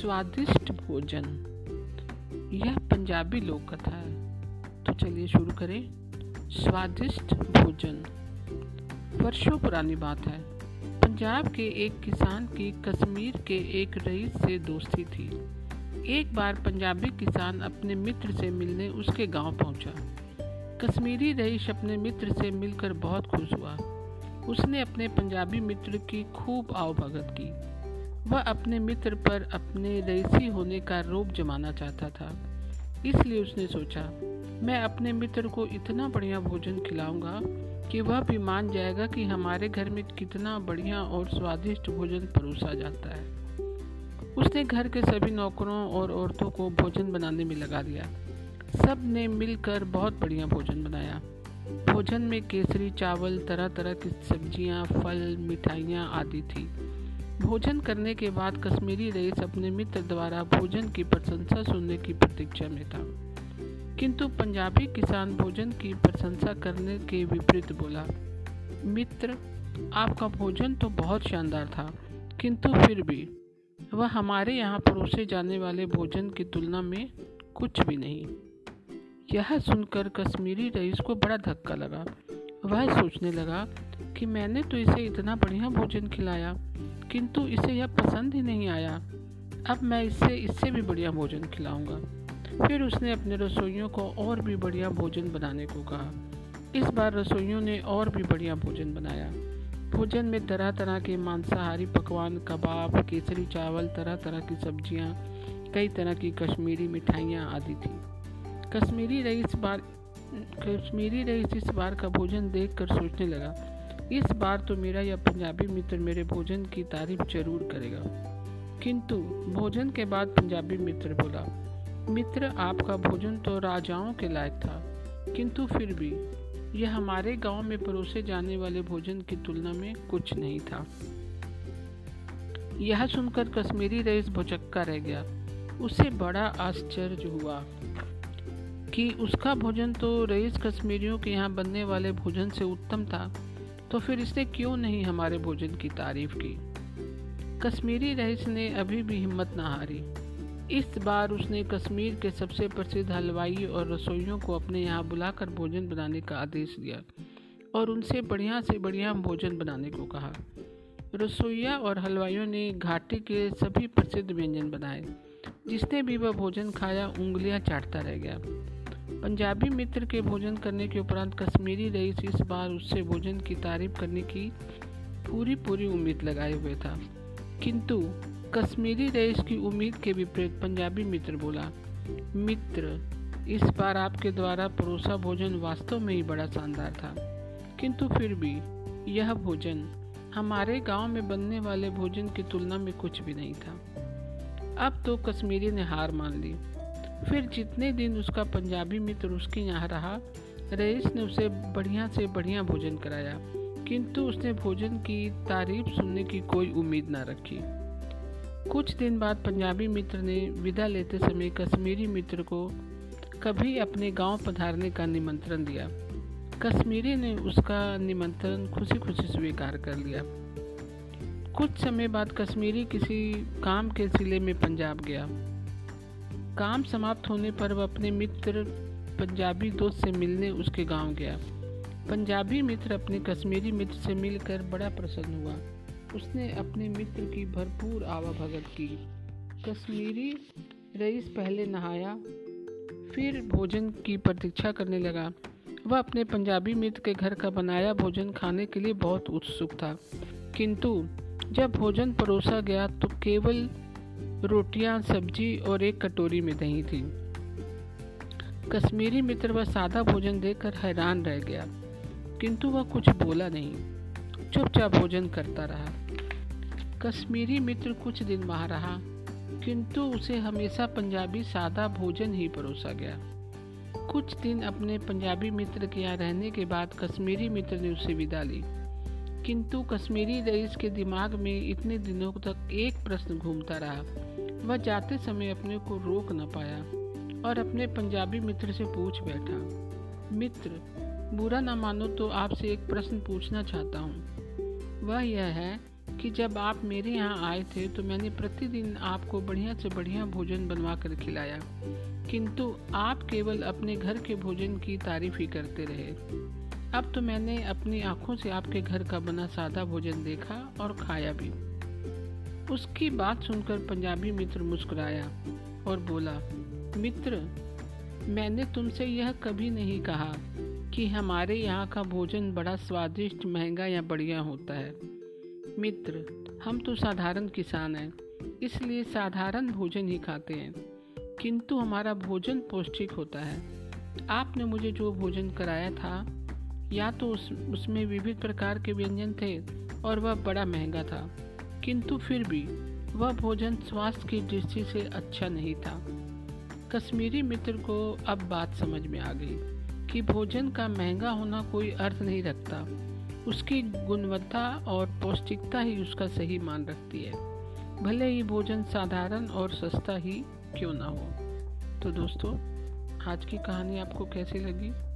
स्वादिष्ट भोजन। यह पंजाबी लोक कथा है। तो चलिए शुरू करें। स्वादिष्ट भोजन। वर्षों पुरानी बात है। पंजाब के एक किसान की कश्मीर के एक रईस से दोस्ती थी। एक बार पंजाबी किसान अपने मित्र से मिलने उसके गाँव पहुँचा। कश्मीरी रईस अपने मित्र से मिलकर बहुत खुश हुआ। उसने अपने पंजाबी मित्र की खूब आवभगत की। वह अपने मित्र पर अपने रईसी होने का रोप जमाना चाहता था। इसलिए उसने सोचा मैं अपने मित्र को इतना बढ़िया भोजन खिलाऊँगा कि वह भी मान जाएगा कि हमारे घर में कितना बढ़िया और स्वादिष्ट भोजन परोसा जाता है। उसने घर के सभी नौकरों और औरतों को भोजन बनाने में लगा दिया। सबने मिलकर बहुत बढ़िया भोजन बनाया। भोजन में केसरी चावल तरह तरह की सब्ज़ियाँ, फल मिठाइयाँ आदि थी। भोजन करने के बाद कश्मीरी रईस अपने मित्र द्वारा भोजन की प्रशंसा सुनने की प्रतीक्षा में था। किंतु पंजाबी किसान भोजन की प्रशंसा करने के विपरीत बोला, मित्र, आपका भोजन तो बहुत शानदार था, किंतु फिर भी वह हमारे यहाँ परोसे जाने वाले भोजन की तुलना में कुछ भी नहीं। यह सुनकर कश्मीरी रईस को बड़ा धक्का लगा। वह सोचने लगा कि मैंने तो इसे इतना बढ़िया भोजन खिलाया किंतु इसे यह पसंद ही नहीं आया। अब मैं इसे इससे भी बढ़िया भोजन खिलाऊँगा। फिर उसने अपने रसोइयों को और भी बढ़िया भोजन बनाने को कहा। इस बार रसोइयों ने और भी बढ़िया भोजन बनाया। भोजन में तरह तरह के मांसाहारी पकवान कबाब केसरी चावल तरह तरह की सब्ज़ियाँ, कई तरह की कश्मीरी मिठाइयाँ आदि थी। कश्मीरी रईस बार कश्मीरी रईस इस बार का भोजन देखकर सोचने लगा इस बार तो मेरा यह पंजाबी मित्र मेरे भोजन की तारीफ़ ज़रूर करेगा। किंतु भोजन के बाद पंजाबी मित्र बोला, मित्र, आपका भोजन तो राजाओं के लायक था, किंतु फिर भी यह हमारे गाँव में परोसे जाने वाले भोजन की तुलना में कुछ नहीं था। यह सुनकर कश्मीरी रईस भुचक्का रह गया। उसे बड़ा आश्चर्य हुआ कि उसका भोजन तो रईस कश्मीरियों के यहाँ बनने वाले भोजन से उत्तम था तो फिर इसने क्यों नहीं हमारे भोजन की तारीफ़ की? कश्मीरी रईस ने अभी भी हिम्मत न हारी। इस बार उसने कश्मीर के सबसे प्रसिद्ध हलवाई और रसोइयों को अपने यहाँ बुलाकर भोजन बनाने का आदेश दिया और उनसे बढ़िया से बढ़िया भोजन बनाने को कहा। रसोइया और हलवाइयों ने घाटी के सभी प्रसिद्ध व्यंजन बनाए, जिसने भी वह भोजन खाया, उंगलियाँ चाटता रह गया। पंजाबी मित्र के भोजन करने के उपरांत कश्मीरी रईस इस बार उससे भोजन की तारीफ़ करने की पूरी पूरी उम्मीद लगाए हुए था। किंतु कश्मीरी रईस की उम्मीद के विपरीत पंजाबी मित्र बोला, मित्र, इस बार आपके द्वारा परोसा भोजन वास्तव में ही बड़ा शानदार था। किंतु फिर भी यह भोजन हमारे गाँव में बनने वाले भोजन की तुलना में कुछ भी नहीं था। अब तो कश्मीरी ने हार मान ली। फिर जितने दिन उसका पंजाबी मित्र उसके यहाँ रहा, रईस ने उसे बढ़िया से बढ़िया भोजन कराया। किंतु उसने भोजन की तारीफ़ सुनने की कोई उम्मीद ना रखी। कुछ दिन बाद पंजाबी मित्र ने विदा लेते समय कश्मीरी मित्र को कभी अपने गाँव पधारने का निमंत्रण दिया। कश्मीरी ने उसका निमंत्रण खुशी खुशी स्वीकार कर लिया। कुछ समय बाद कश्मीरी किसी काम के सिले में पंजाब गया। काम समाप्त होने पर वह अपने मित्र पंजाबी दोस्त से मिलने उसके गाँव गया। पंजाबी मित्र अपने कश्मीरी मित्र से मिलकर बड़ा प्रसन्न हुआ। उसने अपने मित्र की भरपूर आवाभगत की। कश्मीरी रईस पहले नहाया, फिर भोजन की प्रतीक्षा करने लगा। वह अपने पंजाबी मित्र के घर का बनाया भोजन खाने के लिए बहुत उत्सुक था। किंतु जब भोजन परोसा गया तो केवल रोटियाँ, सब्ज़ी और एक कटोरी में दही थी। कश्मीरी मित्र वह सादा भोजन देखकर हैरान रह गया, किंतु वह कुछ बोला नहीं, चुपचाप भोजन करता रहा। कश्मीरी मित्र कुछ दिन वहाँ रहा, किंतु उसे हमेशा पंजाबी सादा भोजन ही परोसा गया। कुछ दिन अपने पंजाबी मित्र के यहाँ रहने के बाद कश्मीरी मित्र ने उसे विदा ली। किंतु कश्मीरी रईस के दिमाग में इतने दिनों तक एक प्रश्न घूमता रहा। वह जाते समय अपने को रोक न पाया और अपने पंजाबी मित्र से पूछ बैठा, मित्र, बुरा ना मानो तो आपसे एक प्रश्न पूछना चाहता हूँ। वह यह है कि जब आप मेरे यहाँ आए थे तो मैंने प्रतिदिन आपको बढ़िया से बढ़िया भोजन बनवा कर खिलाया। किंतु आप केवल अपने घर के भोजन की तारीफ़ ही करते रहे। अब तो मैंने अपनी आँखों से आपके घर का बना सादा भोजन देखा और खाया भी। उसकी बात सुनकर पंजाबी मित्र मुस्कुराया और बोला, मित्र, मैंने तुमसे यह कभी नहीं कहा कि हमारे यहाँ का भोजन बड़ा स्वादिष्ट, महँगा या बढ़िया होता है। मित्र, हम तो साधारण किसान हैं, इसलिए साधारण भोजन ही खाते हैं। किंतु हमारा भोजन पौष्टिक होता है। आपने मुझे जो भोजन कराया था या तो उस, उसमें विविध प्रकार के व्यंजन थे और वह बड़ा महँगा था। किंतु फिर भी वह भोजन स्वास्थ्य की दृष्टि से अच्छा नहीं था। कश्मीरी मित्र को अब बात समझ में आ गई कि भोजन का महँगा होना कोई अर्थ नहीं रखता। उसकी गुणवत्ता और पौष्टिकता ही उसका सही मान रखती है। भले ही भोजन साधारण और सस्ता ही क्यों ना हो। तो दोस्तों, आज की कहानी आपको कैसी लगी?